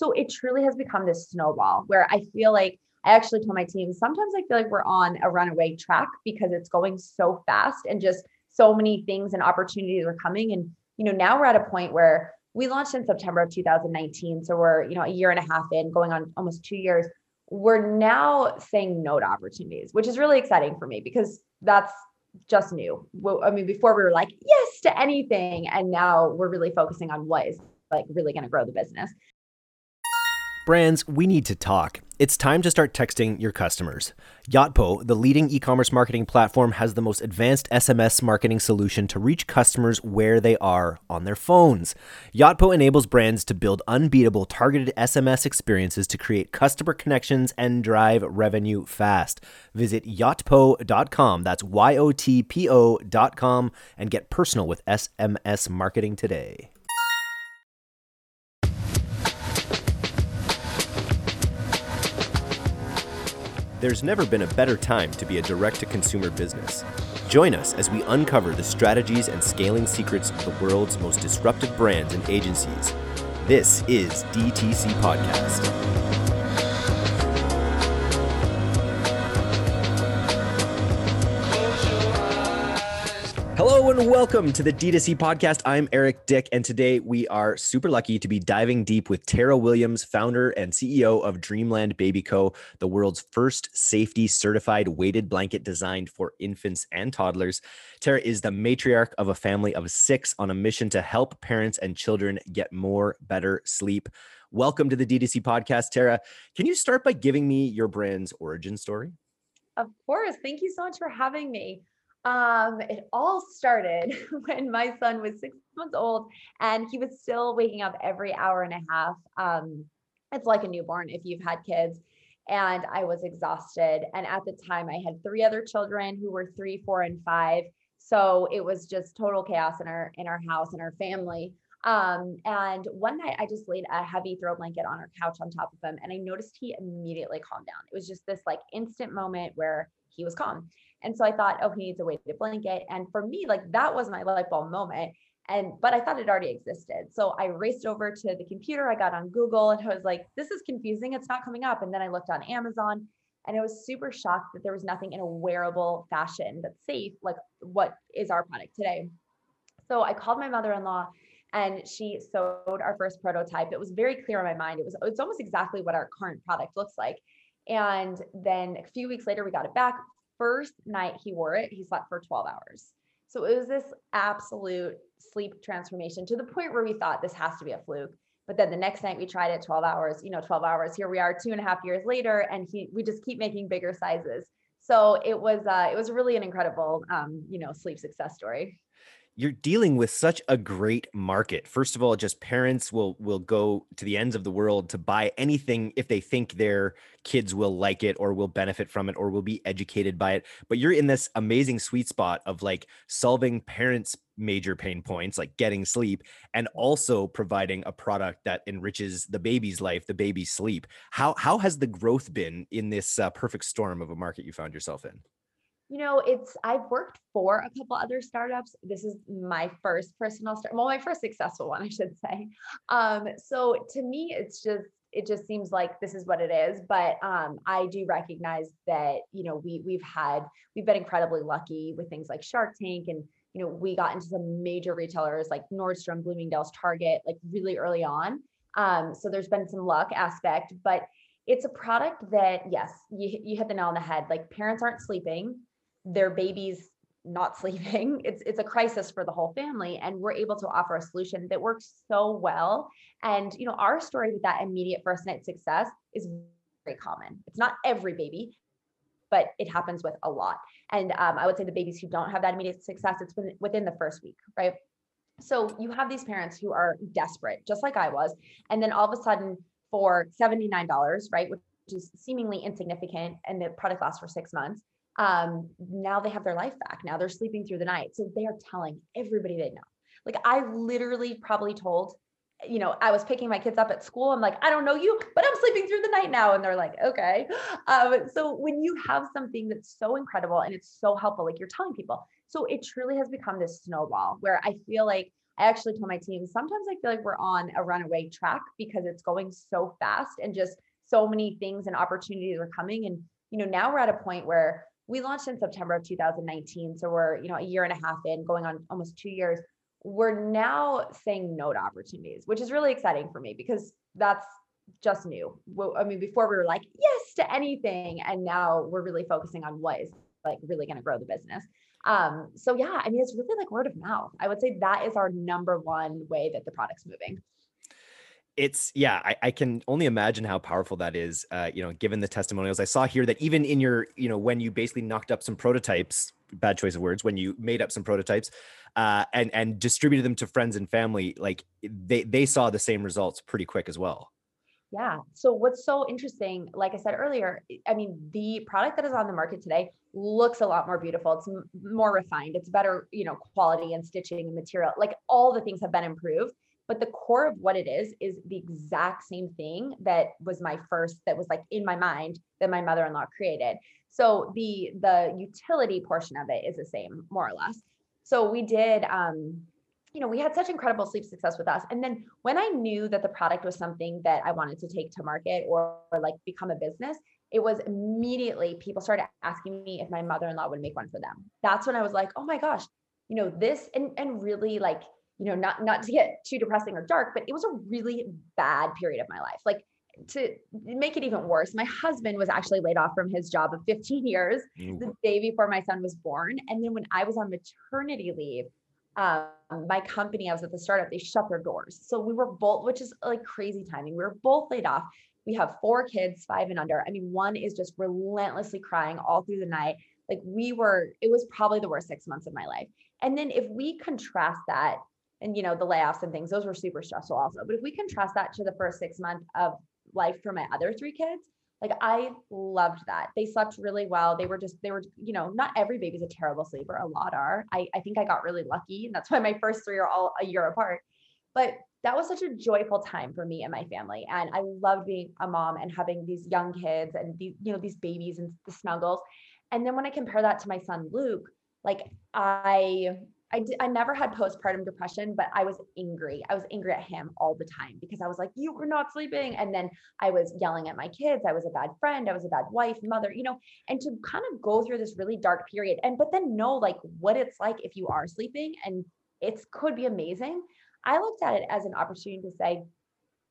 So it truly has become this snowball where I feel like I actually told my team sometimes I feel like we're on a runaway track because it's going so fast and just so many things and opportunities are coming. And, you know, now we're at a point where we launched in September of 2019. So we're, you know, a year and a half in, going on almost two years. We're now saying no to opportunities, which is really exciting for me because that's just new. I mean, before we were like, yes to anything. And now we're really focusing on what is like really going to grow the business. Brands, we need to talk. It's time to start texting your customers. Yotpo, the leading e commerce marketing platform, has the most advanced SMS marketing solution to reach customers where they are on their phones. Yotpo enables brands to build unbeatable targeted SMS experiences to create customer connections and drive revenue fast. Visit yotpo.com, that's Y O T P O.com, and get personal with SMS marketing today. There's never been a better time to be a direct to consumer business. Join us as we uncover the strategies and scaling secrets of the world's most disruptive brands and agencies. This is DTC Podcast. Hello and welcome to the D2C podcast. I'm Eric Dyck, and today we are super lucky to be diving deep with Tara Williams, founder and CEO of Dreamland Baby Co., the world's first safety certified weighted blanket designed for infants and toddlers. Tara is the matriarch of a family of six on a mission to help parents and children get more, better sleep. Welcome to the D2C podcast, Tara. Can you start by giving me your brand's origin story? Of course. Thank you so much for having me. Um, it all started when my son was six months old and he was still waking up every hour and a half. Um, it's like a newborn if you've had kids. And I was exhausted. And at the time, I had three other children who were three, four, and five. So it was just total chaos in our in our house and our family. Um, and one night I just laid a heavy throw blanket on our couch on top of him, and I noticed he immediately calmed down. It was just this like instant moment where he was calm. And so I thought, oh, he needs a weighted blanket. And for me, like that was my light bulb moment. And but I thought it already existed. So I raced over to the computer. I got on Google and I was like, this is confusing. It's not coming up. And then I looked on Amazon and I was super shocked that there was nothing in a wearable fashion that's safe, like what is our product today. So I called my mother-in-law and she sewed our first prototype. It was very clear in my mind. It was it's almost exactly what our current product looks like. And then a few weeks later, we got it back, first night he wore it, he slept for 12 hours. So it was this absolute sleep transformation to the point where we thought this has to be a fluke. But then the next night we tried it 12 hours, you know, 12 hours. Here we are two and a half years later, and he we just keep making bigger sizes. So it was uh, it was really an incredible um, you know, sleep success story you're dealing with such a great market. First of all, just parents will will go to the ends of the world to buy anything if they think their kids will like it or will benefit from it or will be educated by it. But you're in this amazing sweet spot of like solving parents' major pain points like getting sleep and also providing a product that enriches the baby's life, the baby's sleep. How how has the growth been in this uh, perfect storm of a market you found yourself in? You know, it's I've worked for a couple other startups. This is my first personal start, well, my first successful one, I should say. Um, so to me, it's just it just seems like this is what it is. But um, I do recognize that you know we we've had we've been incredibly lucky with things like Shark Tank and you know we got into some major retailers like Nordstrom, Bloomingdale's, Target, like really early on. Um, so there's been some luck aspect, but it's a product that yes, you you hit the nail on the head. Like parents aren't sleeping their babies not sleeping. It's it's a crisis for the whole family and we're able to offer a solution that works so well. And you know our story with that immediate first night success is very common. It's not every baby but it happens with a lot. And um, i would say the babies who don't have that immediate success it's within, within the first week right? So you have these parents who are desperate just like i was and then all of a sudden for $79 right which is seemingly insignificant and the product lasts for six months um, now they have their life back. Now they're sleeping through the night. So they are telling everybody they know. Like I literally probably told, you know, I was picking my kids up at school. I'm like, I don't know you, but I'm sleeping through the night now. And they're like, okay. Um, so when you have something that's so incredible and it's so helpful, like you're telling people, so it truly has become this snowball where I feel like I actually told my team sometimes I feel like we're on a runaway track because it's going so fast and just so many things and opportunities are coming. And, you know, now we're at a point where we launched in September of 2019. So we're, you know, a year and a half in, going on almost two years. We're now saying no to opportunities, which is really exciting for me because that's just new. I mean, before we were like, yes to anything. And now we're really focusing on what is like really going to grow the business. Um, so yeah, I mean, it's really like word of mouth. I would say that is our number one way that the product's moving it's yeah I, I, can only imagine how powerful that is uh, you know given the testimonials. I saw here that even in your you know when you basically knocked up some prototypes bad choice of words when you made up some prototypes uh, and and distributed them to friends and family like they they saw the same results pretty quick as well. Yeah. So what's so interesting like i said earlier i mean the product that is on the market today looks a lot more beautiful. It's more refined. It's better you know quality and stitching and material. Like all the things have been improved but the core of what it is is the exact same thing that was my first that was like in my mind that my mother-in-law created. So the the utility portion of it is the same more or less. So we did um you know we had such incredible sleep success with us. And then when i knew that the product was something that i wanted to take to market or, or like become a business it was immediately people started asking me if my mother-in-law would make one for them. That's when i was like oh my gosh you know this and and really like you know, not not to get too depressing or dark, but it was a really bad period of my life. Like to make it even worse, my husband was actually laid off from his job of 15 years the day before my son was born. And then when I was on maternity leave, um, my company, I was at the startup, they shut their doors. So we were both, which is like crazy timing. We were both laid off. We have four kids, five and under. I mean, one is just relentlessly crying all through the night. Like we were, it was probably the worst six months of my life. And then if we contrast that and you know the layoffs and things those were super stressful also. But if we contrast that to the first six months of life for my other three kids like i loved that. They slept really well. They were just they were you know not every baby's a terrible sleeper a lot are. I, I think i got really lucky and that's why my first three are all a year apart. But that was such a joyful time for me and my family and i loved being a mom and having these young kids and these you know these babies and the snuggles. And then when i compare that to my son luke like i I, I never had postpartum depression, but I was angry. I was angry at him all the time because I was like, you were not sleeping. And then I was yelling at my kids. I was a bad friend. I was a bad wife, mother, you know, and to kind of go through this really dark period and, but then know like what it's like if you are sleeping and it could be amazing. I looked at it as an opportunity to say,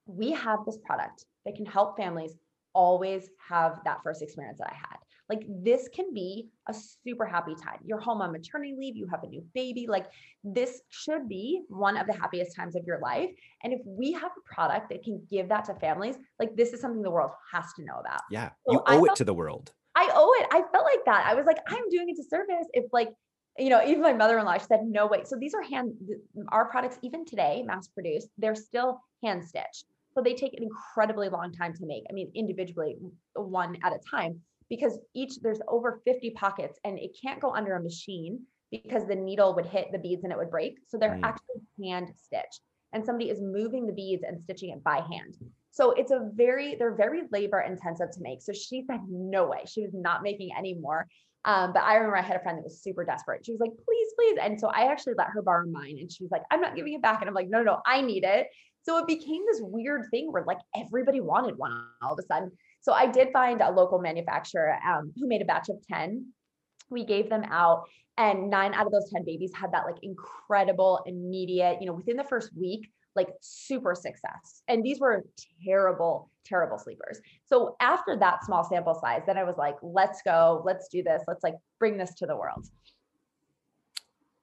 we have this product that can help families always have that first experience that I had. Like this can be a super happy time. You're home on maternity leave, you have a new baby. Like this should be one of the happiest times of your life. And if we have a product that can give that to families, like this is something the world has to know about. Yeah. So you owe felt, it to the world. I owe it. I felt like that. I was like, I'm doing a disservice service. If like, you know, even my mother-in-law she said, no way. So these are hand, our products, even today, mass produced, they're still hand stitched. So they take an incredibly long time to make. I mean, individually, one at a time because each there's over 50 pockets and it can't go under a machine because the needle would hit the beads and it would break. So they're mm. actually hand stitched and somebody is moving the beads and stitching it by hand. So it's a very, they're very labor intensive to make. So she said, no way. She was not making any more. Um, but I remember I had a friend that was super desperate. She was like, please, please. And so I actually let her borrow mine. And she was like, I'm not giving it back. And I'm like, no, no, no, I need it. So it became this weird thing where like everybody wanted one all of a sudden. So I did find a local manufacturer um, who made a batch of 10. We gave them out and nine out of those 10 babies had that like incredible immediate, you know, within the first week, like super success. And these were terrible, terrible sleepers. So after that small sample size, then I was like, let's go, let's do this, let's like bring this to the world.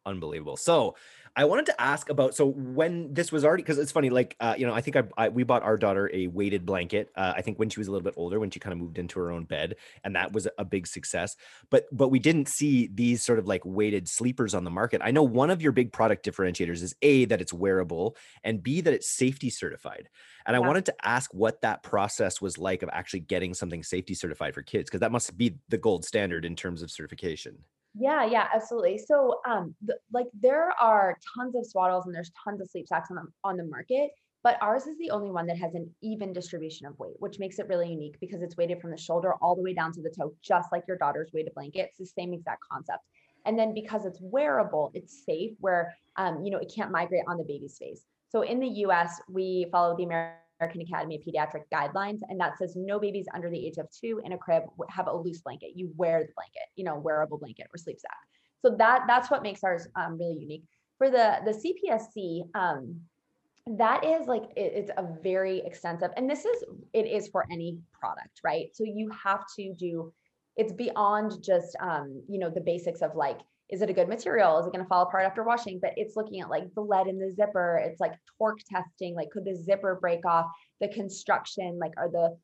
Unbelievable. So I wanted to ask about so when this was already because it's funny like uh, you know I think I, I, we bought our daughter a weighted blanket uh, I think when she was a little bit older when she kind of moved into her own bed and that was a big success but but we didn't see these sort of like weighted sleepers on the market I know one of your big product differentiators is a that it's wearable and b that it's safety certified and yeah. I wanted to ask what that process was like of actually getting something safety certified for kids because that must be the gold standard in terms of certification. Yeah, yeah, absolutely. So, um, the, like there are tons of swaddles and there's tons of sleep sacks on the on the market, but ours is the only one that has an even distribution of weight, which makes it really unique because it's weighted from the shoulder all the way down to the toe, just like your daughter's weighted blanket. It's the same exact concept. And then because it's wearable, it's safe where, um, you know, it can't migrate on the baby's face. So in the US, we follow the American Academy of Pediatric guidelines, and that says no babies under the age of two in a crib have a loose blanket. You wear the blanket, you know, wearable blanket or sleep sack. So that that's what makes ours um, really unique. For the the CPSC, um, that is like it, it's a very extensive, and this is it is for any product, right? So you have to do. It's beyond just um, you know the basics of like is it a good material? Is it going to fall apart after washing? But it's looking at like the lead in the zipper. It's like torque testing. Like, could the zipper break off? The construction, like, are the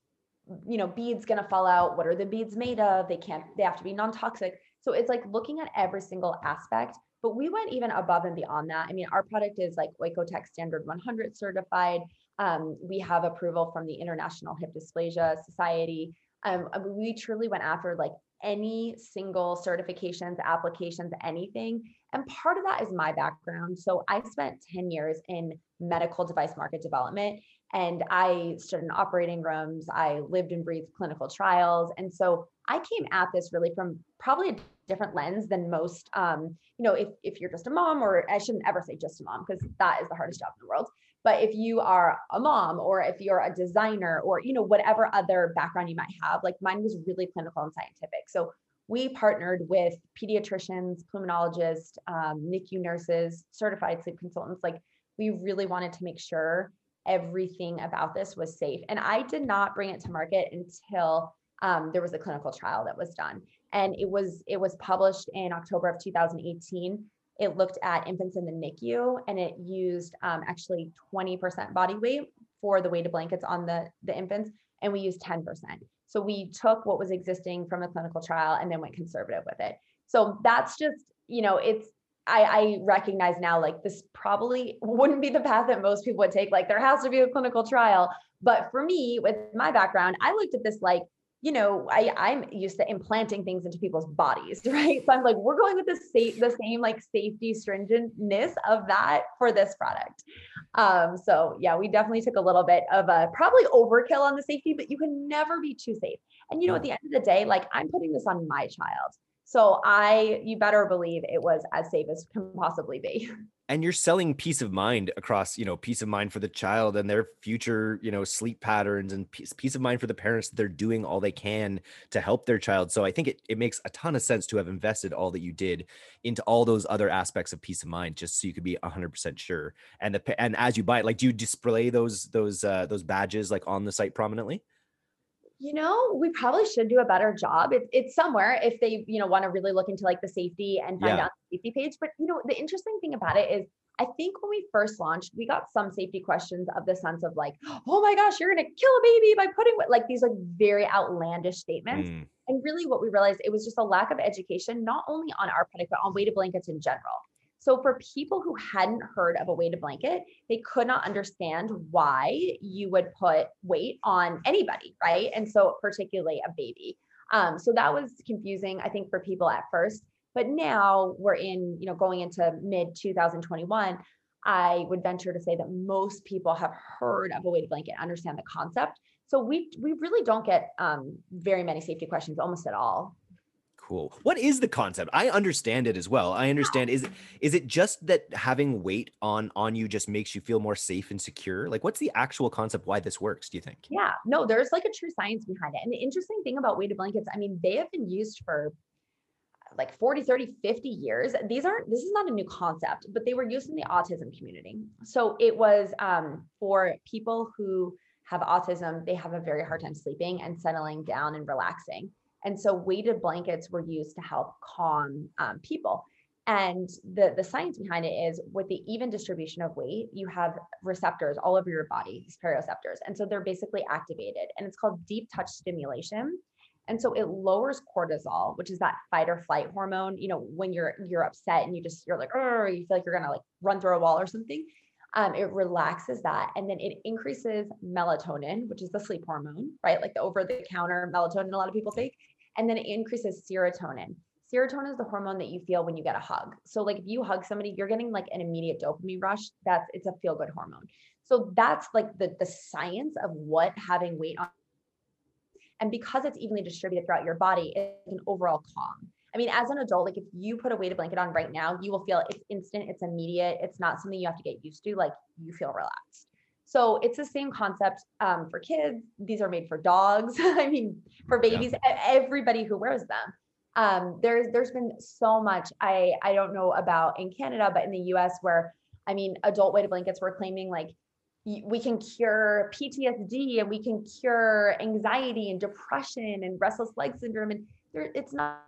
you know beads going to fall out? What are the beads made of? They can't. They have to be non-toxic. So it's like looking at every single aspect. But we went even above and beyond that. I mean, our product is like OEKO-TEX Standard 100 certified. Um, we have approval from the International Hip Dysplasia Society. Um, we truly went after like any single certifications, applications, anything. And part of that is my background. So I spent 10 years in medical device market development and I stood in operating rooms. I lived and breathed clinical trials. And so I came at this really from probably a different lens than most. Um, you know, if, if you're just a mom, or I shouldn't ever say just a mom, because that is the hardest job in the world. But if you are a mom or if you're a designer or, you know, whatever other background you might have, like mine was really clinical and scientific. So we partnered with pediatricians, pulmonologists, um, NICU nurses, certified sleep consultants. Like we really wanted to make sure everything about this was safe. And I did not bring it to market until um, there was a clinical trial that was done. And it was it was published in October of 2018 it looked at infants in the NICU and it used um, actually 20% body weight for the weighted blankets on the, the infants, and we used 10%. So we took what was existing from a clinical trial and then went conservative with it. So that's just, you know, it's, I, I recognize now like this probably wouldn't be the path that most people would take. Like there has to be a clinical trial. But for me, with my background, I looked at this like, you know, I, I'm used to implanting things into people's bodies, right? So I'm like, we're going with the same, the same like safety stringentness of that for this product. Um, so yeah, we definitely took a little bit of a probably overkill on the safety, but you can never be too safe. And you know, at the end of the day, like I'm putting this on my child. So I, you better believe it was as safe as can possibly be. and you're selling peace of mind across you know peace of mind for the child and their future you know sleep patterns and peace, peace of mind for the parents that they're doing all they can to help their child. So i think it, it makes a ton of sense to have invested all that you did into all those other aspects of peace of mind just so you could be 100% sure. And the and as you buy it like do you display those those uh those badges like on the site prominently you know, we probably should do a better job. It, it's somewhere if they, you know, want to really look into like the safety and find yeah. out the safety page. But you know, the interesting thing about it is I think when we first launched, we got some safety questions of the sense of like, oh my gosh, you're gonna kill a baby by putting what, like these like very outlandish statements. Mm. And really what we realized it was just a lack of education, not only on our product, but on weighted blankets in general. So for people who hadn't heard of a weighted blanket, they could not understand why you would put weight on anybody, right? And so particularly a baby. Um, so that was confusing, I think, for people at first. But now we're in, you know, going into mid 2021. I would venture to say that most people have heard of a weighted blanket, understand the concept. So we we really don't get um, very many safety questions, almost at all cool. What is the concept? I understand it as well. I understand. Is is it just that having weight on on you just makes you feel more safe and secure? Like what's the actual concept why this works, do you think? Yeah. No, there's like a true science behind it. And the interesting thing about weighted blankets, I mean, they have been used for like 40, 30, 50 years. These aren't this is not a new concept, but they were used in the autism community. So it was um, for people who have autism, they have a very hard time sleeping and settling down and relaxing. And so weighted blankets were used to help calm um, people. And the, the science behind it is with the even distribution of weight, you have receptors all over your body, these perioceptors. And so they're basically activated. And it's called deep touch stimulation. And so it lowers cortisol, which is that fight or flight hormone. You know, when you're you're upset and you just you're like, oh, you feel like you're gonna like run through a wall or something. Um, it relaxes that, and then it increases melatonin, which is the sleep hormone, right? Like the over-the-counter melatonin a lot of people take and then it increases serotonin. Serotonin is the hormone that you feel when you get a hug. So like if you hug somebody, you're getting like an immediate dopamine rush. That's it's a feel good hormone. So that's like the the science of what having weight on and because it's evenly distributed throughout your body, it's an overall calm. I mean, as an adult, like if you put a weighted blanket on right now, you will feel it's instant, it's immediate, it's not something you have to get used to. Like you feel relaxed. So it's the same concept um, for kids. These are made for dogs. I mean, for babies, yeah. everybody who wears them. Um, there's there's been so much. I I don't know about in Canada, but in the U.S. where I mean, adult weighted blankets were claiming like we can cure PTSD and we can cure anxiety and depression and restless leg syndrome. And there, it's not,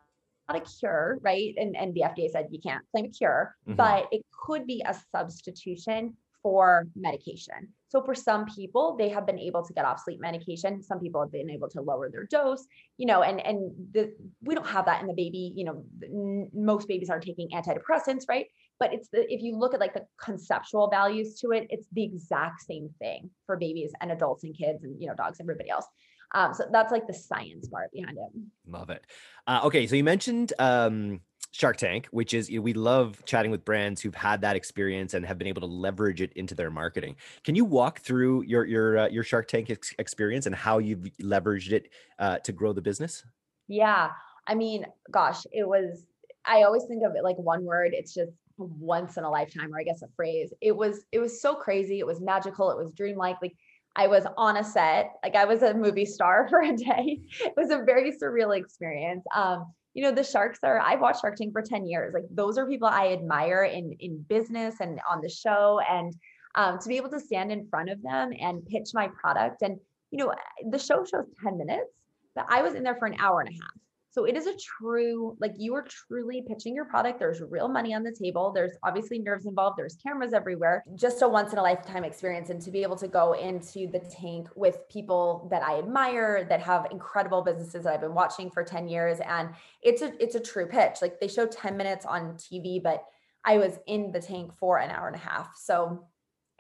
not a cure, right? And, and the FDA said you can't claim a cure, mm-hmm. but it could be a substitution for medication. So for some people, they have been able to get off sleep medication. Some people have been able to lower their dose, you know, and and the we don't have that in the baby. You know, n- most babies aren't taking antidepressants, right? But it's the if you look at like the conceptual values to it, it's the exact same thing for babies and adults and kids and you know dogs, everybody else. Um, so that's like the science part behind it. Love it. Uh, okay, so you mentioned um, Shark Tank, which is you know, we love chatting with brands who've had that experience and have been able to leverage it into their marketing. Can you walk through your your uh, your Shark Tank ex- experience and how you've leveraged it uh, to grow the business? Yeah, I mean, gosh, it was. I always think of it like one word. It's just once in a lifetime, or I guess a phrase. It was it was so crazy. It was magical. It was dreamlike. Like I was on a set, like I was a movie star for a day. It was a very surreal experience. Um, you know, the sharks are, I've watched Shark Tank for 10 years. Like those are people I admire in in business and on the show. And um, to be able to stand in front of them and pitch my product. And, you know, the show shows 10 minutes, but I was in there for an hour and a half. So it is a true, like you are truly pitching your product. There's real money on the table. There's obviously nerves involved. There's cameras everywhere. Just a once in a lifetime experience. And to be able to go into the tank with people that I admire, that have incredible businesses that I've been watching for 10 years. And it's a it's a true pitch. Like they show 10 minutes on TV, but I was in the tank for an hour and a half. So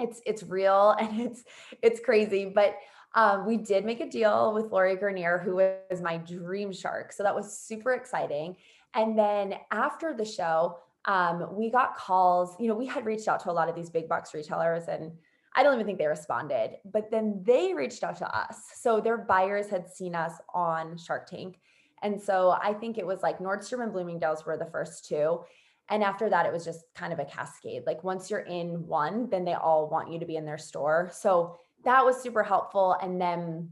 it's it's real and it's it's crazy. But um, we did make a deal with Lori Greiner, who was my dream shark. So that was super exciting. And then after the show, um, we got calls. You know, we had reached out to a lot of these big box retailers, and I don't even think they responded. But then they reached out to us. So their buyers had seen us on Shark Tank. And so I think it was like Nordstrom and Bloomingdale's were the first two. And after that, it was just kind of a cascade. Like once you're in one, then they all want you to be in their store. So that was super helpful. And then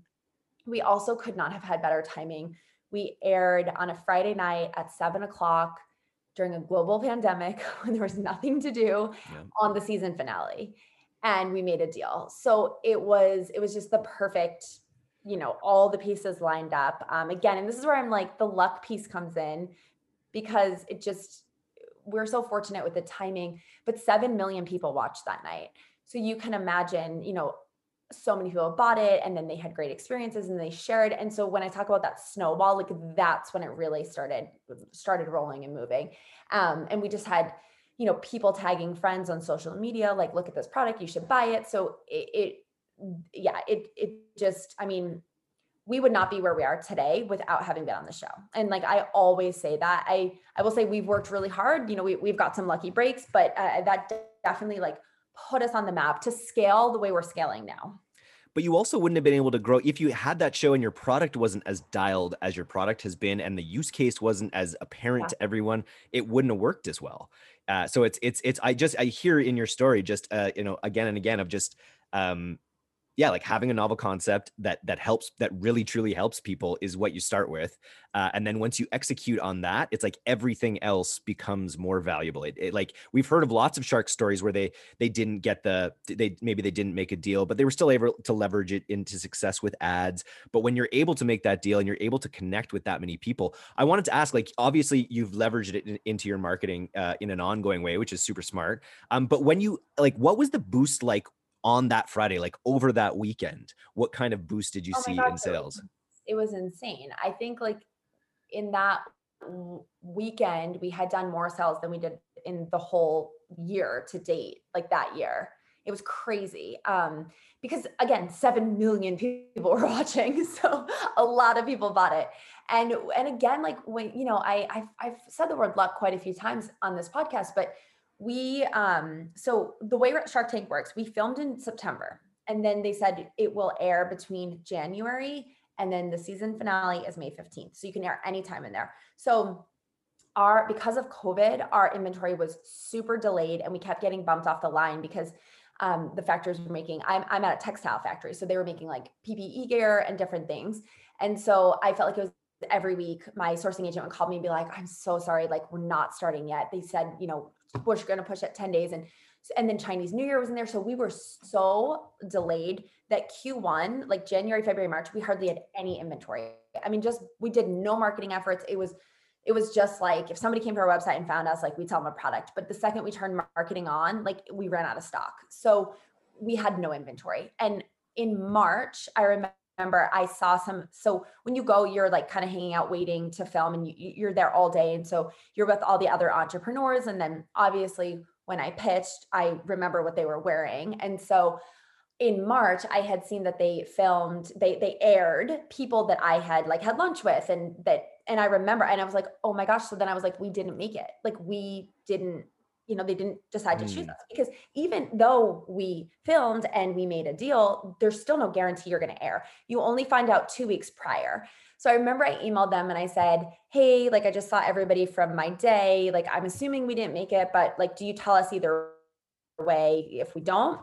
we also could not have had better timing. We aired on a Friday night at seven o'clock during a global pandemic when there was nothing to do yeah. on the season finale. And we made a deal. So it was, it was just the perfect, you know, all the pieces lined up. Um, again, and this is where I'm like, the luck piece comes in because it just, we're so fortunate with the timing, but 7 million people watched that night. So you can imagine, you know, so many people bought it and then they had great experiences and they shared. And so when i talk about that snowball like that's when it really started started rolling and moving. Um, and we just had you know people tagging friends on social media like look at this product you should buy it. So it, it yeah it it just i mean we would not be where we are today without having been on the show. And like i always say that. I i will say we've worked really hard. You know we, we've got some lucky breaks but uh, that definitely like put us on the map to scale the way we're scaling now. But you also wouldn't have been able to grow if you had that show and your product wasn't as dialed as your product has been, and the use case wasn't as apparent yeah. to everyone. It wouldn't have worked as well. Uh, so it's it's it's. I just I hear in your story just uh, you know again and again of just um, yeah like having a novel concept that that helps that really truly helps people is what you start with uh, and then once you execute on that it's like everything else becomes more valuable. It, it, like we've heard of lots of shark stories where they they didn't get the they maybe they didn't make a deal but they were still able to leverage it into success with ads. But when you're able to make that deal and you're able to connect with that many people i wanted to ask like obviously you've leveraged it in, into your marketing uh, in an ongoing way which is super smart um, but when you like what was the boost like on that Friday, like over that weekend? What kind of boost did you oh see God, in sales? It was, it was insane. I think like in that weekend, we had done more sales than we did in the whole year to date, like that year. It was crazy. Um, because again, 7 million people were watching. So a lot of people bought it. And, and again, like when, you know, I, I've, I've said the word luck quite a few times on this podcast, but we um so the way Shark Tank works, we filmed in September and then they said it will air between January and then the season finale is May 15th. So you can air anytime in there. So our because of COVID, our inventory was super delayed and we kept getting bumped off the line because um, the factories were making. I'm I'm at a textile factory, so they were making like PPE gear and different things. And so I felt like it was every week my sourcing agent would call me and be like, I'm so sorry, like we're not starting yet. They said, you know, we're going to push it 10 days and and then Chinese New Year was in there. So we were so delayed that Q1, like January, February, March, we hardly had any inventory. I mean, just we did no marketing efforts. It was it was just like if somebody came to our website and found us, like we tell them a product. But the second we turned marketing on, like we ran out of stock. So we had no inventory. And in March, I remember I saw some. So when you go, you're like kind of hanging out waiting to film and you, you're there all day. And so you're with all the other entrepreneurs. And then obviously when I pitched, I remember what they were wearing. And so in March, I had seen that they filmed, they they aired people that I had like had lunch with and that and I remember and I was like, oh my gosh. So then I was like, we didn't make it. Like we didn't, you know, they didn't decide to choose hmm. us because even though we filmed and we made a deal, there's still no guarantee you're gonna air. You only find out two weeks prior. So I remember I emailed them and I said, Hey, like I just saw everybody from my day. Like I'm assuming we didn't make it, but like, do you tell us either way if we don't?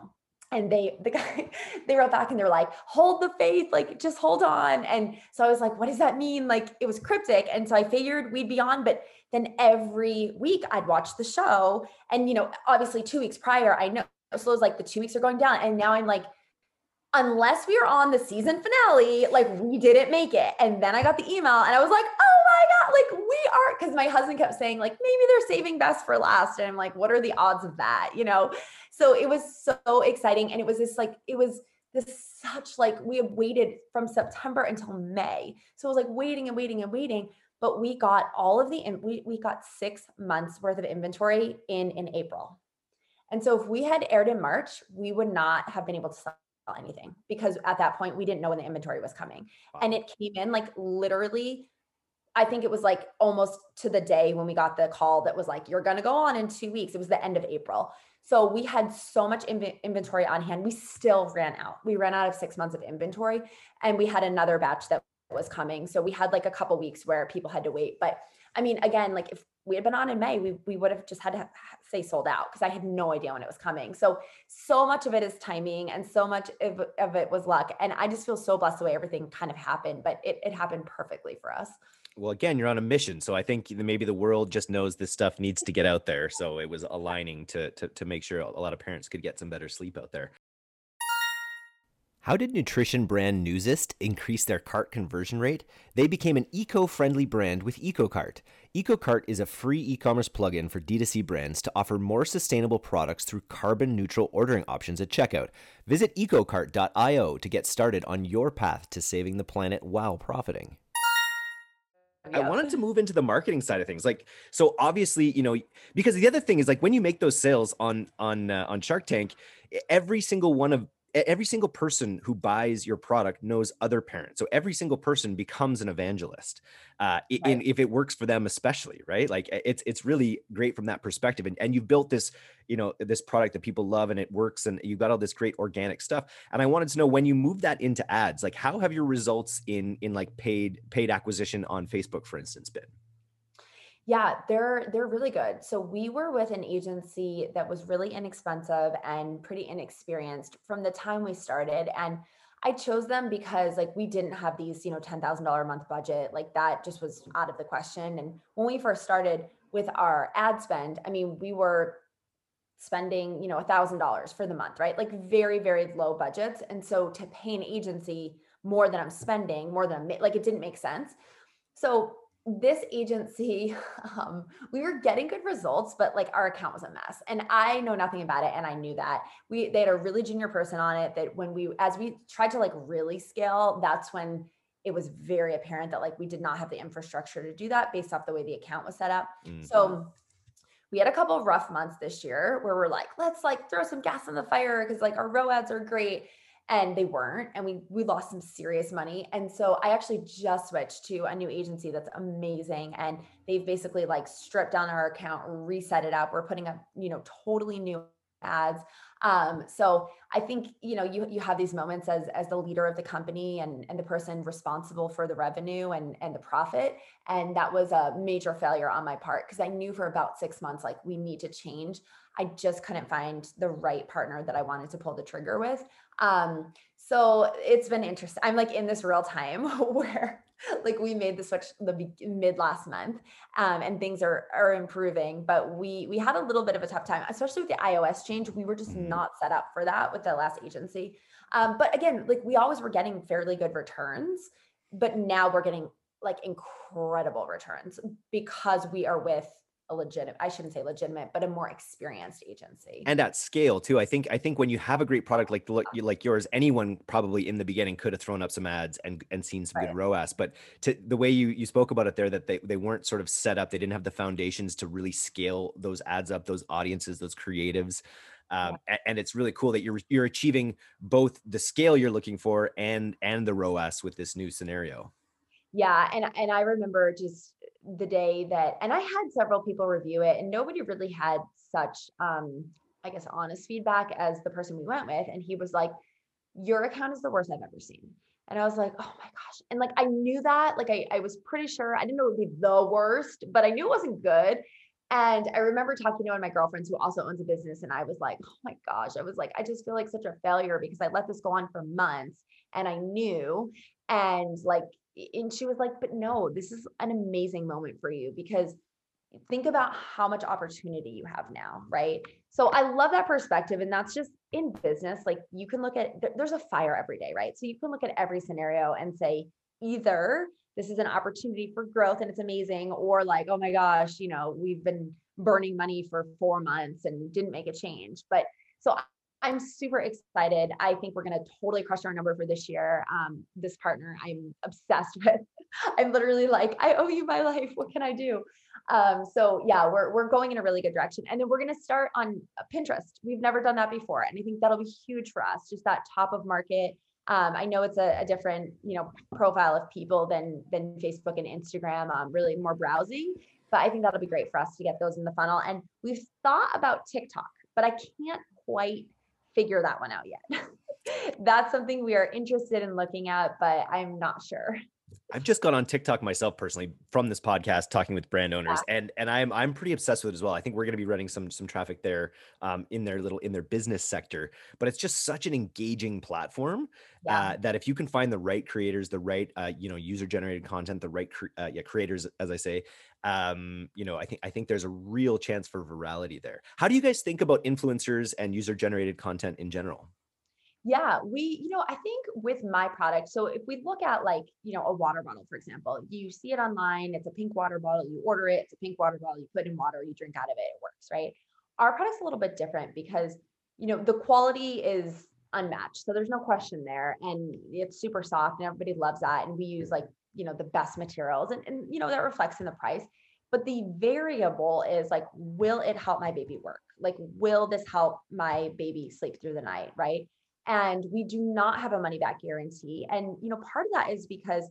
And they, the guy, they wrote back and they're like, hold the faith, like just hold on. And so I was like, what does that mean? Like it was cryptic. And so I figured we'd be on, but then every week I'd watch the show. And, you know, obviously two weeks prior, I know. So it was like the two weeks are going down. And now I'm like, unless we are on the season finale, like we didn't make it. And then I got the email and I was like, oh like we are, because my husband kept saying, like, maybe they're saving best for last. And I'm like, what are the odds of that? You know? So it was so exciting. And it was this like, it was this such like we have waited from September until May. So it was like waiting and waiting and waiting. But we got all of the we we got six months worth of inventory in in April. And so if we had aired in March, we would not have been able to sell anything because at that point we didn't know when the inventory was coming. Wow. And it came in like literally I think it was like almost to the day when we got the call that was like you're going to go on in 2 weeks. It was the end of April. So we had so much inv- inventory on hand. We still ran out. We ran out of 6 months of inventory and we had another batch that was coming. So we had like a couple weeks where people had to wait. But I mean again like if we had been on in May, we, we would have just had to say sold out because I had no idea when it was coming. So, so much of it is timing and so much of, of it was luck. And I just feel so blessed the way everything kind of happened, but it, it happened perfectly for us. Well, again, you're on a mission. So I think maybe the world just knows this stuff needs to get out there. So it was aligning to, to, to make sure a lot of parents could get some better sleep out there. How did nutrition brand Nuzest increase their cart conversion rate? They became an eco friendly brand with EcoCart. EcoCart is a free e commerce plugin for D2C brands to offer more sustainable products through carbon neutral ordering options at checkout. Visit ecocart.io to get started on your path to saving the planet while profiting. I wanted to move into the marketing side of things. Like, so obviously, you know, because the other thing is like when you make those sales on on uh, on Shark Tank, every single one of every single person who buys your product knows other parents so every single person becomes an evangelist uh right. in, if it works for them especially right like it's it's really great from that perspective and, and you've built this you know this product that people love and it works and you've got all this great organic stuff and i wanted to know when you move that into ads like how have your results in in like paid paid acquisition on facebook for instance been yeah, they're they're really good. So we were with an agency that was really inexpensive and pretty inexperienced from the time we started and I chose them because like we didn't have these, you know, $10,000 a month budget. Like that just was out of the question and when we first started with our ad spend, I mean, we were spending, you know, $1,000 for the month, right? Like very very low budgets and so to pay an agency more than I'm spending, more than I'm like it didn't make sense. So this agency um, we were getting good results but like our account was a mess. And i know nothing about it and i knew that. We they had a really junior person on it that when we as we tried to like really scale that's when it was very apparent that like we did not have the infrastructure to do that based off the way the account was set up. Mm-hmm. so we had a couple of rough months this year where we're like let's like throw some gas on the fire because like our ROAS are great and they weren't and we we lost some serious money and so i actually just switched to a new agency that's amazing and they've basically like stripped down our account reset it up we're putting up you know totally new ads. Um, so I think you know you you have these moments as as the leader of the company and and the person responsible for the revenue and and the profit. And that was a major failure on my part because I knew for about six months like we need to change. I just couldn't find the right partner that I wanted to pull the trigger with. Um, so it's been interesting. I'm like in this real time where like we made the switch the mid last month um, and things are are improving but we we had a little bit of a tough time especially with the ios change we were just mm-hmm. not set up for that with the last agency um, but again like we always were getting fairly good returns but now we're getting like incredible returns because we are with a legitimate i shouldn't say legitimate but a more experienced agency and at scale too i think i think when you have a great product like like yours anyone probably in the beginning could have thrown up some ads and and seen some right. good roas but to the way you you spoke about it there that they, they weren't sort of set up they didn't have the foundations to really scale those ads up those audiences those creatives um, yeah. and it's really cool that you're you're achieving both the scale you're looking for and and the ROAS with this new scenario. Yeah, and and I remember just the day that and I had several people review it and nobody really had such um I guess honest feedback as the person we went with and he was like your account is the worst I've ever seen. And I was like, oh my gosh. And like I knew that, like I, I was pretty sure I didn't know it would be the worst, but I knew it wasn't good. And I remember talking to one of my girlfriends who also owns a business, and I was like, oh my gosh, I was like, I just feel like such a failure because I let this go on for months and I knew. And like and she was like, but no, this is an amazing moment for you because think about how much opportunity you have now, right? So I love that perspective. And that's just in business. Like you can look at, there's a fire every day, right? So you can look at every scenario and say, either this is an opportunity for growth and it's amazing, or like, oh my gosh, you know, we've been burning money for four months and didn't make a change. But so I'm super excited. I think we're going to totally crush our number for this year. Um, this partner I'm obsessed with. I'm literally like, I owe you my life. What can I do? Um, so yeah, we're, we're going in a really good direction. And then we're going to start on Pinterest. We've never done that before. And I think that'll be huge for us. Just that top of market. Um, I know it's a, a, different, you know, profile of people than, than Facebook and Instagram, um, really more browsing, but I think that'll be great for us to get those in the funnel. And we've thought about TikTok, but I can't quite figure that one out yet. That's something we are interested in looking at, but I'm not sure. I've just got on TikTok myself personally from this podcast, talking with brand owners, yeah. and and I'm I'm pretty obsessed with it as well. I think we're going to be running some some traffic there, um, in their little in their business sector. But it's just such an engaging platform yeah. uh, that if you can find the right creators, the right uh, you know user generated content, the right cre- uh, yeah creators, as I say, um, you know, I think I think there's a real chance for virality there. How do you guys think about influencers and user generated content in general? Yeah, we, you know, I think with my product, so if we look at like, you know, a water bottle, for example, you see it online, it's a pink water bottle, you order it, it's a pink water bottle, you put in water, you drink out of it, it works, right? Our product's a little bit different because, you know, the quality is unmatched. So there's no question there. And it's super soft and everybody loves that. And we use like, you know, the best materials and, and you know, that reflects in the price. But the variable is like, will it help my baby work? Like, will this help my baby sleep through the night? Right and we do not have a money back guarantee and you know part of that is because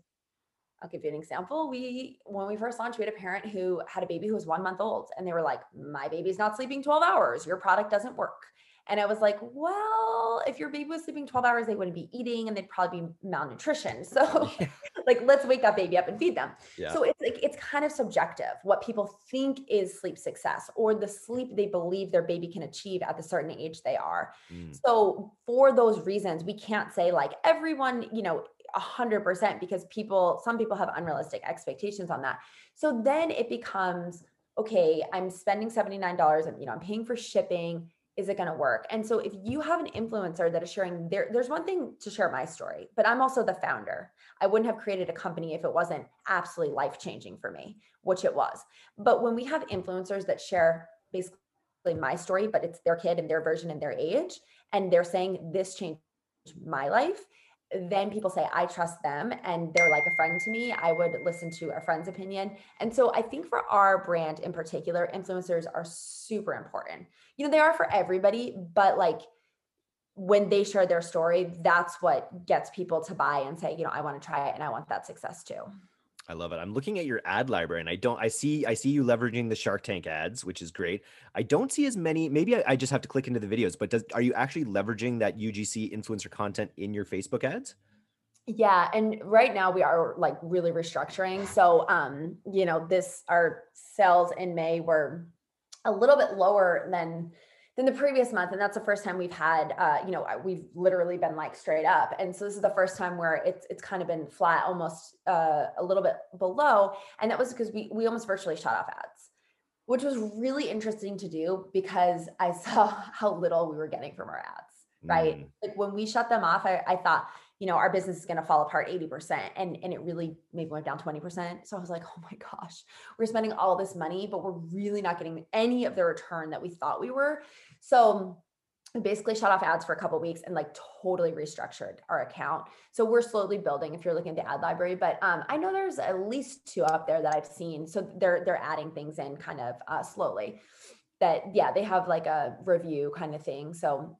I'll give you an example. We, when we first launched, we had a parent who had a baby who was one month old, and they were like, My baby's not sleeping 12 hours. Your product doesn't work. And I was like, well, if your baby was sleeping 12 hours, they wouldn't be eating and they'd probably be malnutrition. So yeah. like, let's wake that baby up and feed them. Yeah. So it's like, it's kind of subjective what people think is sleep success or the sleep they believe their baby can achieve at the certain age they are. Mm. So for those reasons, we can't say like everyone, you know, a hundred percent because people, some people have unrealistic expectations on that. So then it becomes, okay, I'm spending $79 and, you know, I'm paying for shipping is it going to work? And so if you have an influencer that is sharing their, there's one thing to share my story, but I'm also the founder. I wouldn't have created a company if it wasn't absolutely life changing for me, which it was. But when we have influencers that share basically my story, but it's their kid and their version and their age, and they're saying this changed my life, then people say i trust them and they're like a friend to me i would listen to a friend's opinion. And so i think for our brand in particular influencers are super important. You know they are for everybody but like when they share their story that's what gets people to buy and say you know i want to try it and i want that success too I love it. I'm looking at your ad library and I don't I see I see you leveraging the Shark Tank ads, which is great. I don't see as many, maybe I, I just have to click into the videos, but does are you actually leveraging that UGC influencer content in your Facebook ads? Yeah, and right now we are like really restructuring. So um, you know, this our sales in May were a little bit lower than than the previous month and that's the first time we've had uh, you know we've literally been like straight up and so this is the first time where it's it's kind of been flat almost uh, a little bit below and that was because we we almost virtually shut off ads which was really interesting to do because i saw how little we were getting from our ads right mm. like when we shut them off I, I thought you know, our business is going to fall apart 80%. And, and it really maybe went down 20%. So I was like, oh my gosh, we're spending all this money, but we're really not getting any of the return that we thought we were. So basically shut off ads for a couple weeks and like totally restructured our account. So we're slowly building if you're looking at the ad library, but um, I know there's at least two up there that I've seen. So they're, they're adding things in kind of uh, slowly that, yeah, they have like a review kind of thing. So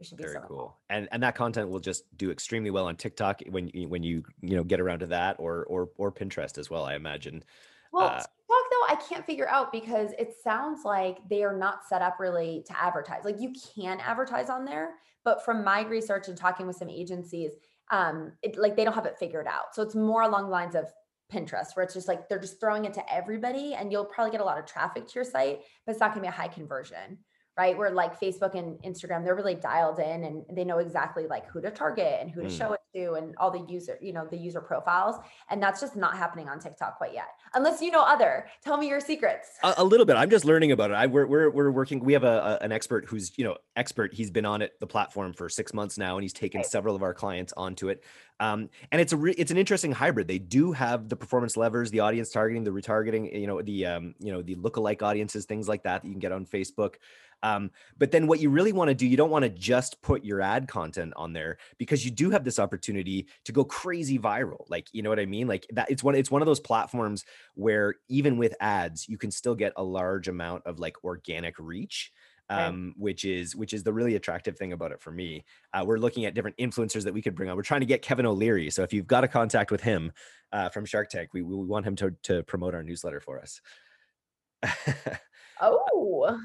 it should be very cool. And and that content will just do extremely well on TikTok when you when you you know get around to that or or or Pinterest as well. I imagine. Well, uh, TikTok though, I can't figure out because it sounds like they are not set up really to advertise. Like you can advertise on there, but from my research and talking with some agencies, um, it like they don't have it figured out. So it's more along the lines of Pinterest, where it's just like they're just throwing it to everybody, and you'll probably get a lot of traffic to your site, but it's not going to be a high conversion right? Where like Facebook and Instagram, they're really dialed in and they know exactly like who to target and who to mm. show it to and all the user, you know, the user profiles. And that's just not happening on TikTok quite yet. Unless you know other. Tell me your secrets. A, a little bit. I'm just learning about it. I we're we're, we're working. We have a, a, an expert who's you know expert. He's been on it the platform for six months now, and he's taken right. several of our clients onto it. Um, and it's a re- it's an interesting hybrid. They do have the performance levers, the audience targeting, the retargeting, you know, the um, you know the lookalike audiences, things like that that you can get on Facebook. Um, but then what you really want to do, you don't want to just put your ad content on there because you do have this opportunity to go crazy viral. Like, you know what I mean? Like that it's one, it's one of those platforms where even with ads, you can still get a large amount of like organic reach. Um, which is which is the really attractive thing about it for me. Uh, we're looking at different influencers that we could bring on. We're trying to get Kevin O'Leary. So if you've got a contact with him uh, from Shark Tank, we, we want him to to promote our newsletter for us. oh,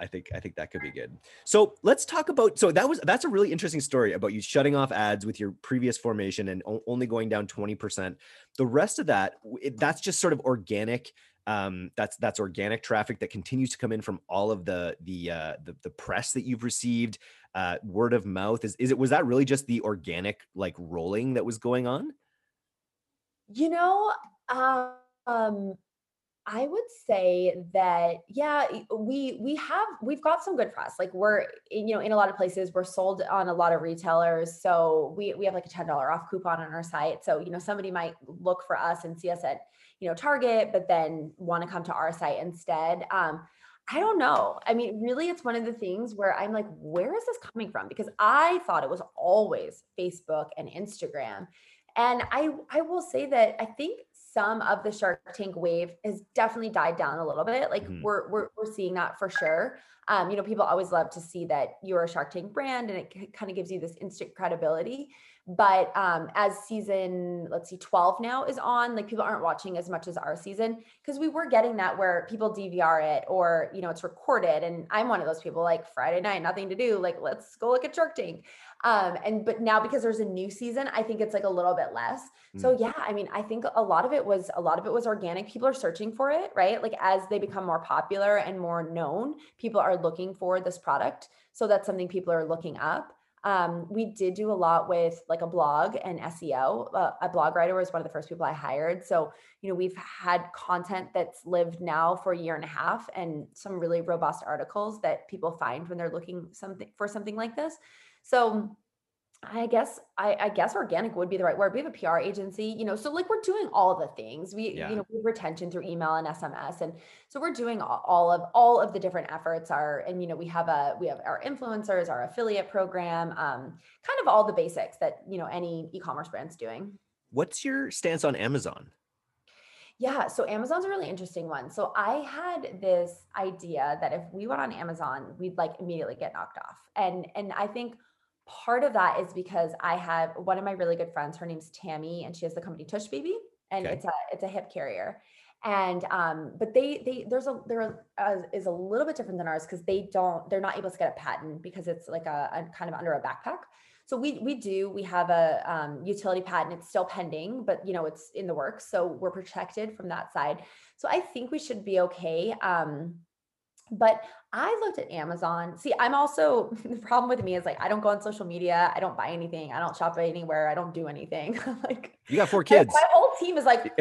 I think I think that could be good. So let's talk about. So that was that's a really interesting story about you shutting off ads with your previous formation and o- only going down twenty percent. The rest of that, it, that's just sort of organic. Um, that's that's organic traffic that continues to come in from all of the the uh, the, the press that you've received, uh, word of mouth. Is is it was that really just the organic like rolling that was going on? You know, um, I would say that yeah, we we have we've got some good press. Like we're you know in a lot of places we're sold on a lot of retailers, so we we have like a ten dollar off coupon on our site. So you know somebody might look for us and see us at you know Target, but then want to come to our site instead. Um, I don't know. I mean, really, it's one of the things where I'm like, where is this coming from? Because I thought it was always Facebook and Instagram. And I I will say that I think some of the Shark Tank wave has definitely died down a little bit. Like mm-hmm. we're, we're we're seeing that for sure. Um, you know, people always love to see that you're a Shark Tank brand, and it kind of gives you this instant credibility. But um, as season, let's see, 12 now is on, like people aren't watching as much as our season because we were getting that where people DVR it or, you know, it's recorded. And I'm one of those people like Friday night, nothing to do. Like, let's go look at Shark Tank. Um, and but now because there's a new season, I think it's like a little bit less. Mm. So yeah, I mean, I think a lot of it was a lot of it was organic. People are searching for it, right? Like as they become more popular and more known, people are looking for this product. So that's something people are looking up. Um, we did do a lot with like a blog and SEO. Uh, a blog writer was one of the first people I hired. So, you know, we've had content that's lived now for a year and a half and some really robust articles that people find when they're looking something for something like this. So I guess I, I, guess organic would be the right word. We have a PR agency, you know, so like we're doing all the things. We yeah. you know we have retention through email and SMS, and so we're doing all of all of the different efforts. Are and you know we have a we have our influencers, our affiliate program, um, kind of all the basics that you know any e-commerce brand's doing. What's your stance on Amazon? Yeah, so Amazon's a really interesting one. So I had this idea that if we went on Amazon, we'd like immediately get knocked off, and and I think part of that is because I have one of my really good friends, her name's Tammy, and she has the company Tush Baby. and okay. it's a it's a hip carrier and um but they they there's a there uh, a little bit different than ours because they don't they're not able to get a patent because it's like a, a, kind of under a backpack so we we do we have a um, utility patent it's still pending but you know it's in the works so we're protected from that side so i think we should be okay um but I looked at Amazon. See, I'm also the problem with me is like I don't go on social media. I don't buy anything. I don't shop anywhere. I don't do anything. like you got four kids. My, my whole team is like,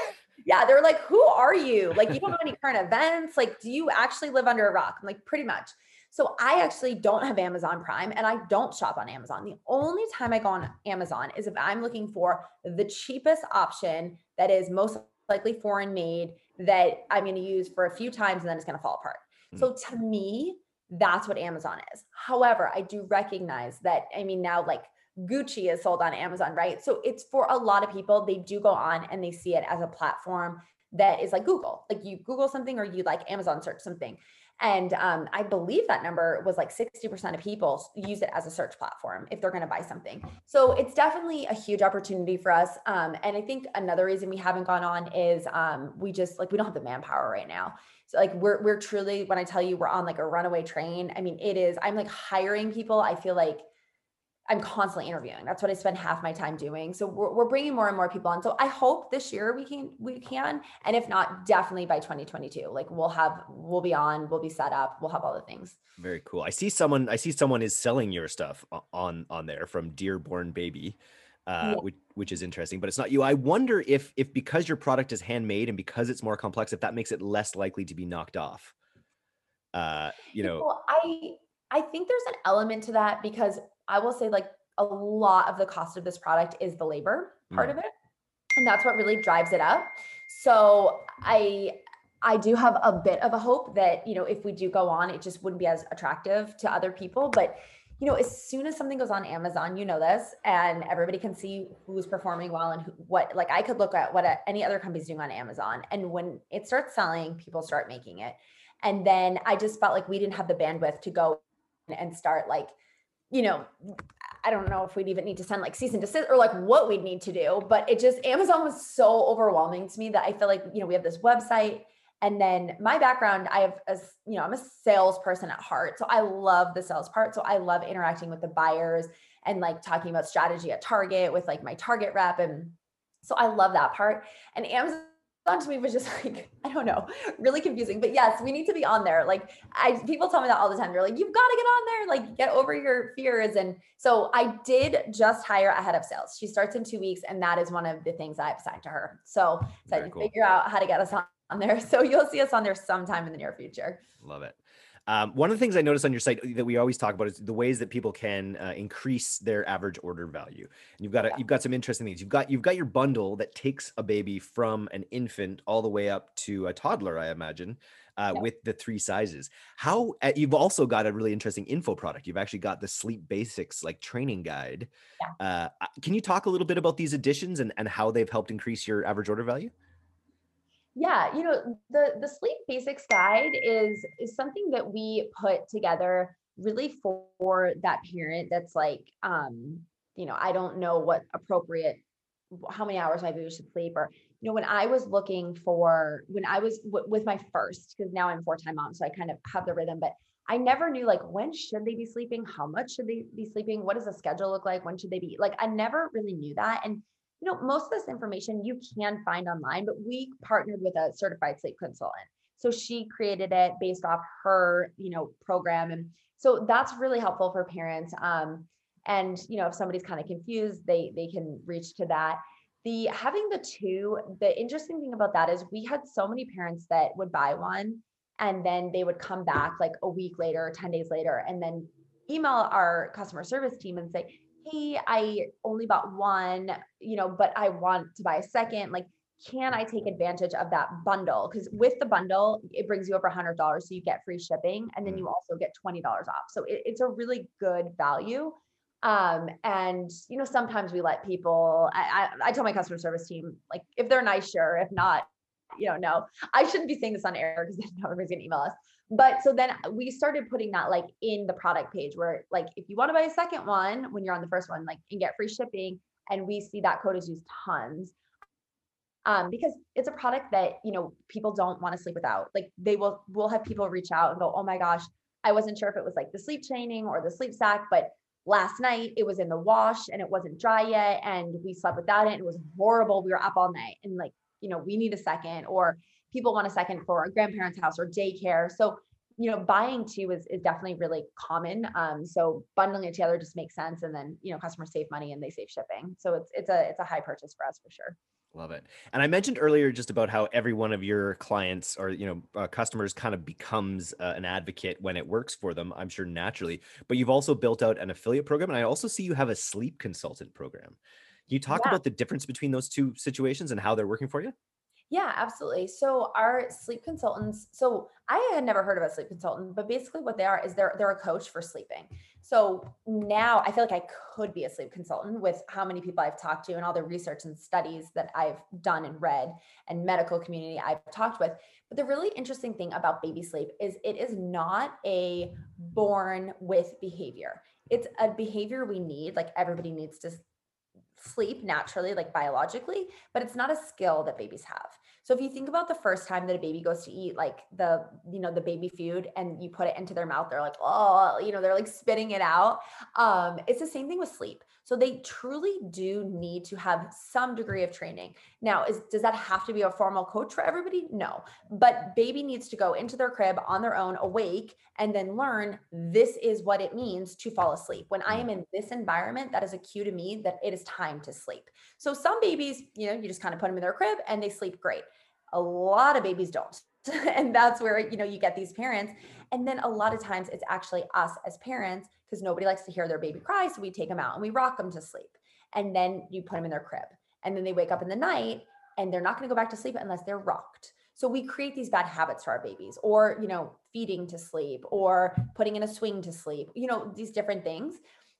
yeah, they're like, who are you? Like you don't know any current events. Like, do you actually live under a rock? I'm like, pretty much. So I actually don't have Amazon Prime and I don't shop on Amazon. The only time I go on Amazon is if I'm looking for the cheapest option that is most likely foreign made that I'm going to use for a few times and then it's going to fall apart. Mm. So to me, that's what Amazon is. However, I do recognize that, I mean, now like Gucci is sold on Amazon, right? So it's for a lot of people, they do go on and they see it as a platform that is like Google. Like you Google something or you like Amazon search something. And um, I believe that number was like 60% of people use it as a search platform if they're going to buy something. So it's definitely a huge opportunity for us. Um, and I think another reason we haven't gone on is um, we just like we don't have the manpower right now. So like we're we're truly when I tell you we're on like a runaway train, I mean it is. I'm like hiring people. I feel like I'm constantly interviewing. That's what I spend half my time doing. So we're, we're bringing more and more people on. So I hope this year we can we can, and if not, definitely by 2022. Like we'll have we'll be on, we'll be set up, we'll have all the things. Very cool. I see someone I see someone is selling your stuff on on there from Dearborn Baby uh, yeah. which which is interesting. But it's not you. I wonder if if because your product is handmade and because it's more complex, if that makes it less likely to be knocked off. Uh, you know, well, I I think there's an element to that because I will say like a lot of the cost of this product is the labor part mm. of it, and that's what really drives it up. So I I do have a bit of a hope that you know if we do go on, it just wouldn't be as attractive to other people, but you know, as soon as something goes on Amazon, you know this, and everybody can see who's performing well and who, what. Like I could look at what any other company's doing on Amazon, and when it starts selling, people start making it. And then I just felt like we didn't have the bandwidth to go and start like, you know, I don't know if we'd even need to send like cease and desist or like what we'd need to do, but it just Amazon was so overwhelming to me that I feel like you know we have this website and then my background, I have a, you know, I'm a salesperson at heart. So I love the sales part. So I love interacting with the buyers and like talking about strategy at Target with like my Target rep. And so I love that part. And Amazon to me was just like, I don't know, really confusing. But yes, we need to be on there. Like I people tell me that all the time. They're like, you've got to get on there, like get over your fears. And so I did just hire a head of sales. She starts in two weeks, and that is one of the things I've assigned to her. So, so cool. figure out how to get us on on there. So you'll see us on there sometime in the near future. Love it. Um, one of the things I noticed on your site that we always talk about is the ways that people can uh, increase their average order value. And you've got a, you've got some interesting things. You've got you've got your bundle that takes a baby from an infant all the way up to a toddler, I imagine, uh, yeah. with the three sizes. How uh, you've also got a really interesting info product. You've actually got the sleep basics like training guide. Yeah. Uh, uh, can you talk a little bit about these additions and, and how they've helped increase your average order value? Yeah, you know, the the sleep basics guide is is something that we put together really for that parent that's like um, you know, I don't know what appropriate how many hours my baby should sleep or you know when i was looking for when i was w- with my first because now i'm four-time mom so i kind of have the rhythm but i never knew like when should they be sleeping? How much should they be sleeping? What does the schedule look like? When should they be? Like i never really knew that and you know, most of this information you can find online, but we partnered with a certified sleep consultant. So she created it based off her, you know, program. And so that's really helpful for parents. Um, and you know, if somebody's kind of confused, they they can reach to that. The having the two, the interesting thing about that is we had so many parents that would buy one and then they would come back like a week later, 10 days later, and then email our customer service team and say, hey, I only bought one, you know, but I want to buy a second. Like, can I take advantage of that bundle? Because with the bundle, it brings you over a hundred dollars, so you get free shipping, and then mm. you also get twenty dollars off. So it, it's a really good value. Um, and you know, sometimes we let people. I, I I tell my customer service team like if they're nice, sure. If not, you know, no. I shouldn't be saying this on air because then everybody's gonna email us but so then we started putting that like in the product page where like if you want to buy a second one when you're on the first one like and get free shipping and we see that code is used tons um, because it's a product that you know people don't want to sleep without. Like they will will have people reach out and go, oh my gosh, I wasn't sure if it was like the sleep training or the sleep sack, but last night it was in the wash and it wasn't dry yet, and we slept without it. And it was horrible. We were up all night, and like you know we need a second, or people want a second for a grandparents' house or daycare. So you know, buying two is, is definitely really common. Um, so bundling it together just makes sense. And then, you know, customers save money and they save shipping. So it's, it's a, it's a high purchase for us for sure. Love it. And I mentioned earlier just about how every one of your clients or, you know, uh, customers kind of becomes uh, an advocate when it works for them, I'm sure naturally, but you've also built out an affiliate program. And I also see you have a sleep consultant program. Can you talk yeah. about the difference between those two situations and how they're working for you? Yeah, absolutely. So our sleep consultants, so I had never heard of a sleep consultant, but basically what they are is they're they're a coach for sleeping. So now I feel like I could be a sleep consultant with how many people I've talked to and all the research and studies that I've done and read and medical community I've talked with. But the really interesting thing about baby sleep is it is not a born with behavior. It's a behavior we need, like everybody needs to sleep naturally, like biologically, but it's not a skill that babies have. So if you think about the first time that a baby goes to eat like the, you know, the baby food and you put it into their mouth, they're like, oh, you know, they're like spitting it out. Um, it's the same thing with sleep. So they truly do need to have some degree of training. Now, is does that have to be a formal coach for everybody? No. But baby needs to go into their crib on their own, awake, and then learn this is what it means to fall asleep. When I am mm. in this environment, that is a cue to me that it is time to sleep. So some babies, you know, you just kind of put them in their crib and they sleep great. A lot of babies don't. and that's where you know you get these parents and then a lot of times it's actually us as parents because nobody likes to hear their baby cry so we take them out and we rock them to sleep. And then you put them in their crib. And then they wake up in the night and they're not going to go back to sleep unless they're rocked. So we create these bad habits for our babies or you know feeding to sleep or putting in a swing to sleep you know these different things.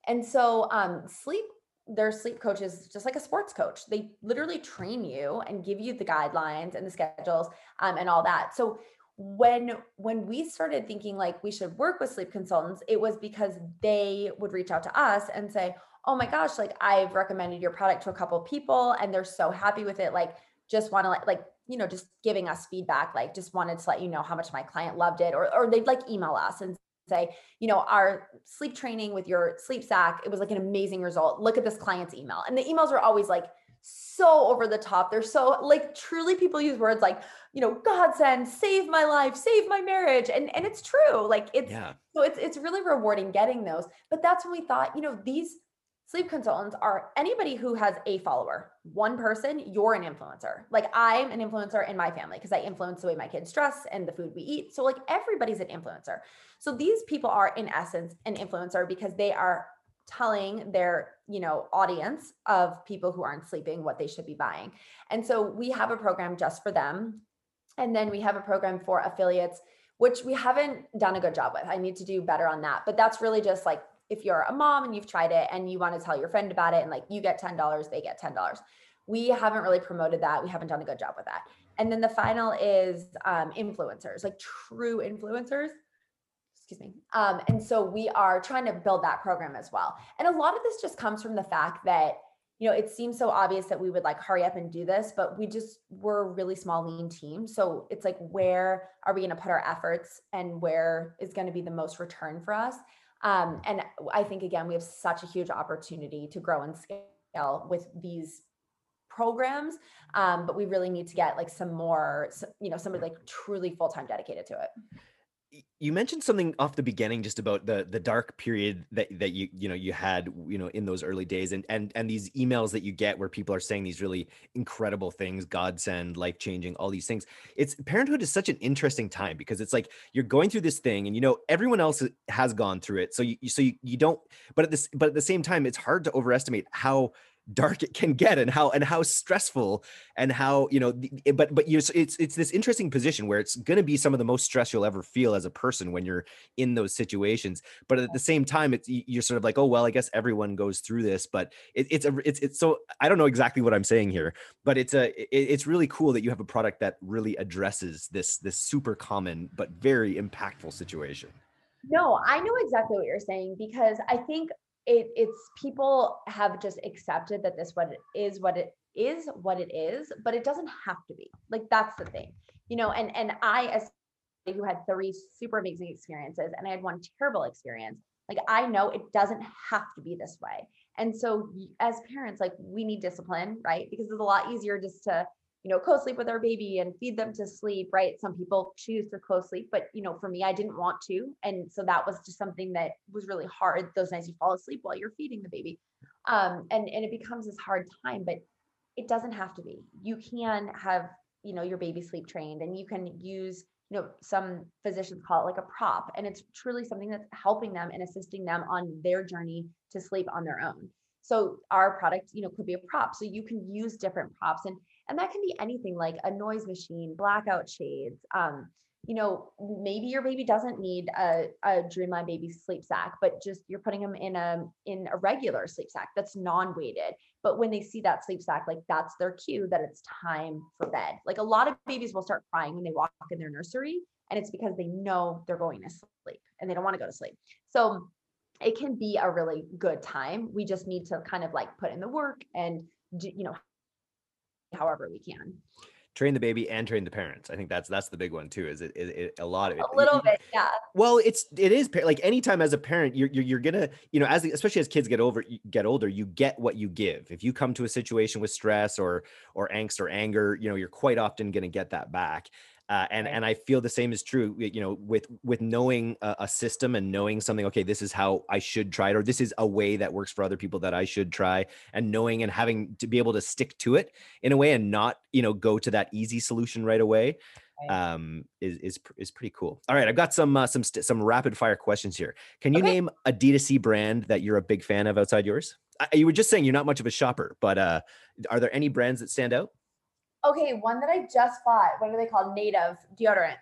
And so um, sleep their sleep coaches just like a sports coach. They literally train you and give you the guidelines and the schedules um, and all that. So when when we started thinking like we should work with sleep consultants it was because they would reach out to us and say oh my gosh like i've recommended your product to a couple people and they're so happy with it like just want to like like you know just giving us feedback like just wanted to let you know how much my client loved it or or they'd like email us and say, you know, our sleep training with your sleep sack, it was like an amazing result. Look at this client's email. And the emails are always like so over the top. They're so like truly people use words like, you know, God send, save my life, save my marriage. And and it's true. Like it's yeah. so it's it's really rewarding getting those. But that's when we thought, you know, these sleep consultants are anybody who has a follower, one person, you're an influencer. Like I'm an influencer in my family because I influence the way my kids dress and the food we eat. So like everybody's an influencer. So these people are in essence an influencer because they are telling their, you know, audience of people who aren't sleeping what they should be buying. And so we have a program just for them. And then we have a program for affiliates which we haven't done a good job with. I need to do better on that. But that's really just like if you're a mom and you've tried it and you want to tell your friend about it and like you get $10, they get $10. We haven't really promoted that. We haven't done a good job with that. And then the final is um, influencers, like true influencers. Excuse me. Um, and so we are trying to build that program as well. And a lot of this just comes from the fact that, you know, it seems so obvious that we would like hurry up and do this, but we just we're a really small, lean team. So it's like, where are we going to put our efforts and where is going to be the most return for us? Um, and I think, again, we have such a huge opportunity to grow and scale with these programs. Um, but we really need to get like some more, you know, somebody like truly full time dedicated to it you mentioned something off the beginning just about the the dark period that that you you know you had you know in those early days and and and these emails that you get where people are saying these really incredible things godsend life changing all these things. It's parenthood is such an interesting time because it's like you're going through this thing and you know everyone else has gone through it. So you so you, you don't but at this but at the same time it's hard to overestimate how dark it can get and how and how stressful and how you know eh, but but you it's it's this interesting position where it's going to be some of the most stress you'll ever feel as a person when you're in those situations. But at the same time it's you're sort of like oh well i guess everyone goes through this but it, it's a it's it's so i don't know exactly what i'm saying here but it's a it, it's really cool that you have a product that really addresses this this super common but very impactful situation. No, I know exactly what you're saying because I think it, it's people have just accepted that this what it is what it is what it is, but it doesn't have to be. Like that's the thing, you know. And and I, as who had three super amazing experiences, and I had one terrible experience. Like I know it doesn't have to be this way. And so as parents, like we need discipline, right? Because it's a lot easier just to you know, co-sleep with our baby and feed them to sleep, right? Some people choose to co-sleep, but you know, for me, I didn't want to. And so that was just something that was really hard. Those nights you fall asleep while you're feeding the baby. Um, and, and it becomes this hard time, but it doesn't have to be. You can have, you know, your baby sleep trained and you can use, you know, some physicians call it like a prop. And it's truly something that's helping them and assisting them on their journey to sleep on their own. So our product, you know, could be a prop. So you can use different props and and that can be anything like a noise machine, blackout shades. Um, you know, maybe your baby doesn't need a, a Dreamland baby sleep sack, but just you're putting them in a in a regular sleep sack that's non-weighted. But when they see that sleep sack, like that's their cue that it's time for bed. Like a lot of babies will start crying when they walk in their nursery, and it's because they know they're going to sleep and they don't want to go to sleep. So it can be a really good time. We just need to kind of like put in the work and you know however we can train the baby and train the parents. I think that's that's the big one too. Is it, it, it a lot of it? A little bit, yeah. Well, it's it is like anytime as a parent, you're you're, you're gonna you know as especially as kids get over get older, you get what you give. If you come to a situation with stress or or angst or anger, you know you're quite often gonna get that back. Uh, and right. and I feel the same is true. You know, with with knowing a, a, system and knowing something. Okay, this is how I should try it, or this is a way that works for other people that I should try. And knowing and having to be able to stick to it in a way, and not you know go to that easy solution right away, right. um, is is is pretty cool. All right, I've got some uh, some st- some rapid fire questions here. Can you okay. name a D2C brand that you're a big fan of outside yours? I, you were just saying you're not much of a shopper, but uh, are there any brands that stand out? Okay, one that I just bought. What are they called? Native deodorant.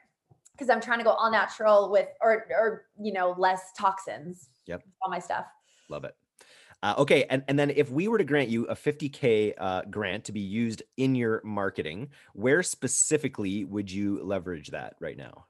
Because I'm trying to go all natural with, or or you know, less toxins. Yep. All my stuff. Love it. Uh, okay, and, and then if we were to grant you a 50k uh, grant to be used in your marketing, where specifically would you leverage that right now?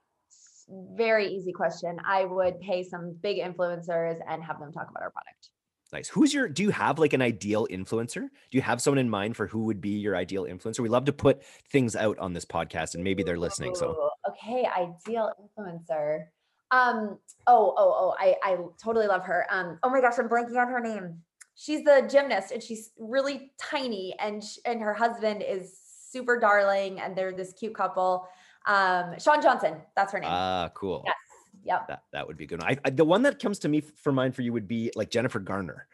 Very easy question. I would pay some big influencers and have them talk about our product. Nice. Who's your, do you have like an ideal influencer? Do you have someone in mind for who would be your ideal influencer? We love to put things out on this podcast and maybe they're listening. So, okay. Ideal influencer. Um, oh, oh, oh, I, I totally love her. Um, oh my gosh, I'm blanking on her name. She's the gymnast and she's really tiny and, and her husband is super darling and they're this cute couple. Um, Shawn Johnson, that's her name. Ah, cool. Yes. Yep. That that would be good. I, I, the one that comes to me for mine for you would be like Jennifer Garner.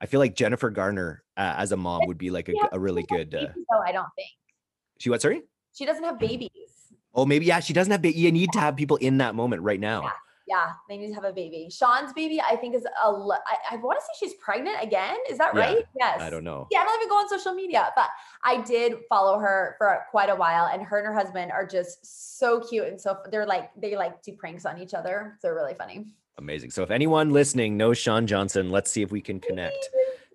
I feel like Jennifer Garner uh, as a mom would be like a, a really good. Uh, so I don't think. She what? Sorry. She doesn't have babies. Oh, maybe yeah. She doesn't have. Ba- you need to have people in that moment right now. Yeah. Yeah, they need to have a baby. Shawn's baby, I think, is a. I, I want to say she's pregnant again. Is that right? Yes. I don't know. Yeah, I don't even go on social media, but I did follow her for quite a while, and her and her husband are just so cute and so they're like they like do pranks on each other. So really funny. Amazing. So if anyone listening knows Shawn Johnson, let's see if we can connect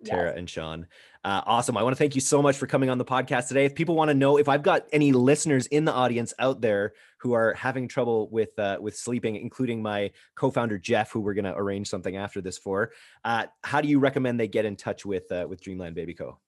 Tara yes. and Shawn. Uh, awesome. I want to thank you so much for coming on the podcast today. If people want to know if I've got any listeners in the audience out there who are having trouble with uh, with sleeping, including my co-founder Jeff, who we're going to arrange something after this for, uh, how do you recommend they get in touch with uh, with Dreamland Baby Co?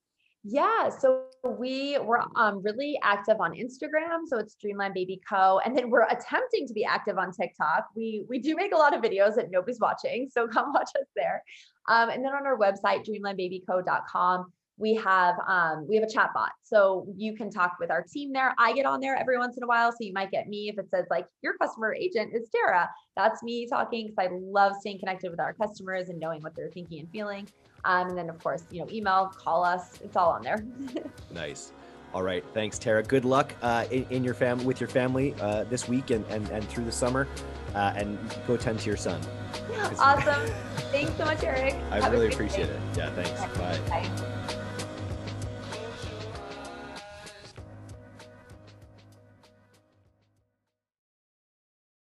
Yeah, so we were um, really active on Instagram, so it's Dreamland Baby Co. And then we're attempting to be active on TikTok. We we do make a lot of videos that nobody's watching, so come watch us there. Um, and then on our website, dreamlandbabyco.com, we have um, we have a chat bot so you can talk with our team there. I get on there every once in a while so you might get me if it says like your customer agent is tara. That's me talking because i love staying connected with our customers and knowing what they're thinking and feeling. Um, and then of course you know email call us it's all on there. Nice. All right thanks tara. Good luck uh, in, in, your family with your family uh, this week and, and and through the summer uh, and go tend to your son. Awesome. Thanks so much eric. I Have really appreciate day. it. Yeah thanks. Bye. bye.